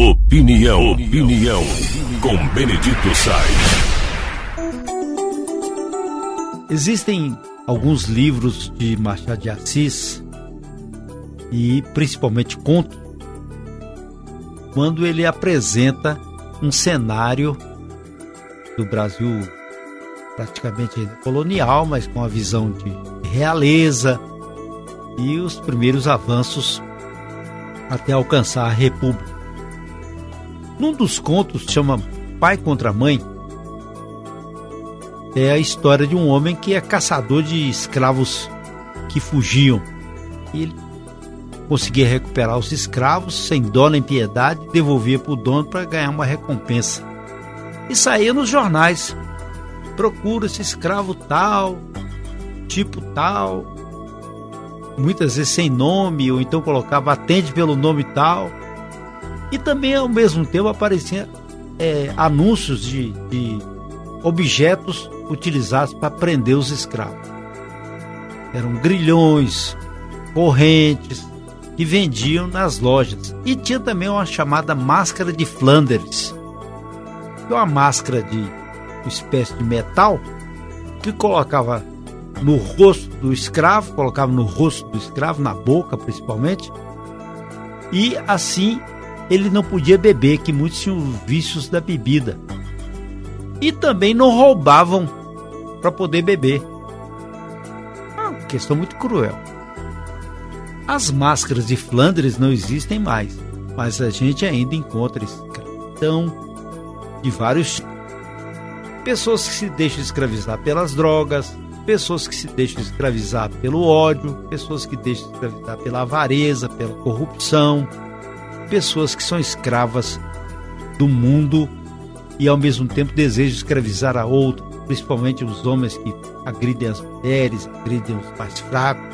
Opinião, opinião, com Benedito Sainz. Existem alguns livros de Machado de Assis e principalmente contos, quando ele apresenta um cenário do Brasil praticamente colonial, mas com a visão de realeza e os primeiros avanços até alcançar a República. Num dos contos chama Pai contra Mãe, é a história de um homem que é caçador de escravos que fugiam. Ele conseguia recuperar os escravos sem dó nem piedade, devolvia para o dono para ganhar uma recompensa. E saía nos jornais. Procura esse escravo tal, tipo tal, muitas vezes sem nome, ou então colocava atende pelo nome tal. E também ao mesmo tempo apareciam é, anúncios de, de objetos utilizados para prender os escravos. Eram grilhões, correntes que vendiam nas lojas. E tinha também uma chamada máscara de Flanders, que é uma máscara de uma espécie de metal que colocava no rosto do escravo, colocava no rosto do escravo, na boca principalmente, e assim ele não podia beber, que muitos tinham vícios da bebida. E também não roubavam para poder beber. Ah, uma questão muito cruel. As máscaras de Flandres não existem mais, mas a gente ainda encontra escravidão de vários. Pessoas que se deixam escravizar pelas drogas, pessoas que se deixam escravizar pelo ódio, pessoas que deixam escravizar pela avareza, pela corrupção, pessoas que são escravas do mundo e ao mesmo tempo desejam escravizar a outro, principalmente os homens que agridem as mulheres, agridem os mais fracos,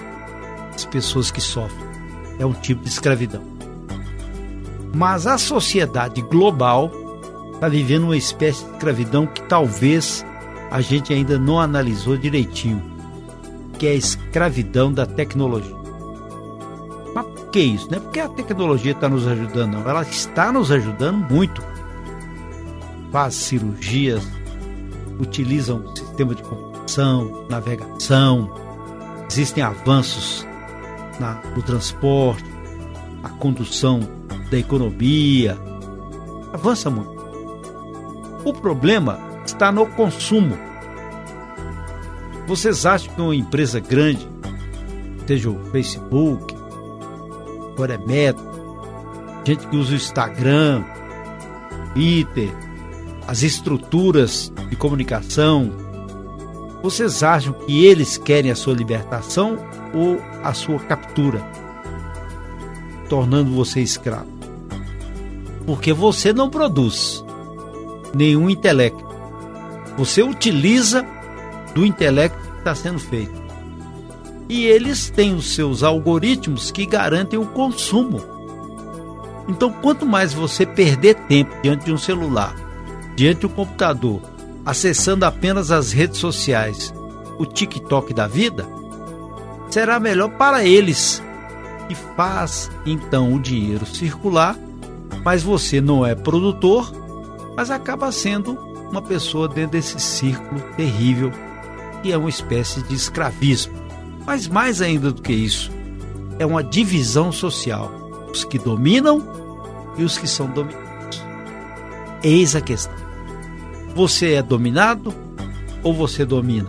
as pessoas que sofrem. É um tipo de escravidão. Mas a sociedade global está vivendo uma espécie de escravidão que talvez a gente ainda não analisou direitinho, que é a escravidão da tecnologia que isso? Não é porque a tecnologia está nos ajudando, não. Ela está nos ajudando muito. Faz cirurgias, utilizam um sistema de computação, navegação, existem avanços na, no transporte, a condução da economia. Avança muito. O problema está no consumo. Vocês acham que uma empresa grande, seja o Facebook, agora é Meta, gente que usa o Instagram, Twitter, as estruturas de comunicação, vocês acham que eles querem a sua libertação ou a sua captura, tornando você escravo? Porque você não produz nenhum intelecto. Você utiliza do intelecto que está sendo feito e eles têm os seus algoritmos que garantem o consumo. Então, quanto mais você perder tempo diante de um celular, diante do computador, acessando apenas as redes sociais, o TikTok da vida, será melhor para eles. E faz então o dinheiro circular, mas você não é produtor, mas acaba sendo uma pessoa dentro desse círculo terrível que é uma espécie de escravismo. Mas mais ainda do que isso, é uma divisão social. Os que dominam e os que são dominados. Eis a questão. Você é dominado ou você domina?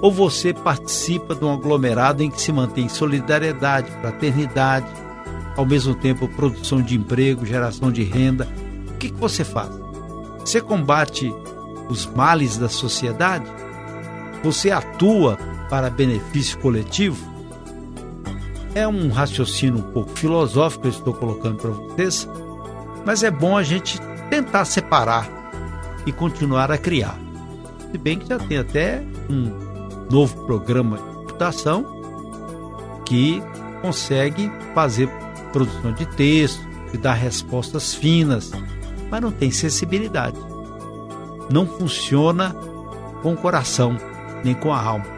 Ou você participa de um aglomerado em que se mantém solidariedade, fraternidade, ao mesmo tempo produção de emprego, geração de renda? O que, que você faz? Você combate os males da sociedade? Você atua para benefício coletivo? É um raciocínio um pouco filosófico que eu estou colocando para vocês, mas é bom a gente tentar separar e continuar a criar. Se bem que já tem até um novo programa de computação que consegue fazer produção de texto, e dar respostas finas, mas não tem sensibilidade. Não funciona com o coração, nem com a alma.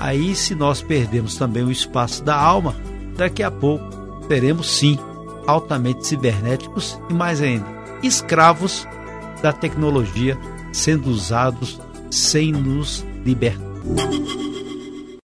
Aí, se nós perdemos também o espaço da alma, daqui a pouco teremos sim altamente cibernéticos e mais ainda, escravos da tecnologia sendo usados sem nos libertar.